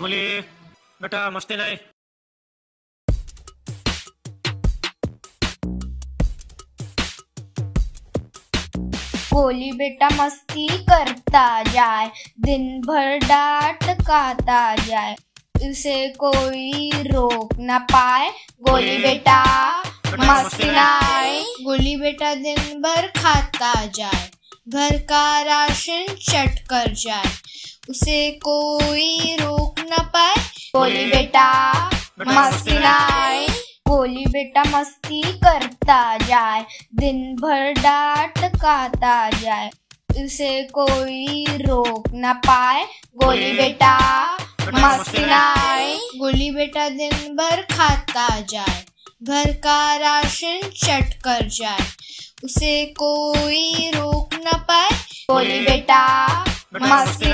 बोली बेटा मस्ती नहीं गोली बेटा मस्ती करता जाए दिन भर डांट खाता जाए उसे कोई रोक न पाए। गोली बेटा मस्ती नाए गोली बेटा दिन भर खाता जाए घर का राशन चट कर जाए। उसे कोई रोक न पाए। गोली बेटा मस्ती नाए गोली बेटा मस्ती करता जाए। दिन भर डांट खाता जाए। उसे कोई रोक न पाए। गोली बेटा मस्ती गोली बेटा दिन भर खाता जाए। घर का राशन चट कर जाए। उसे कोई रोक न पाए। गोली बेटा मस्ती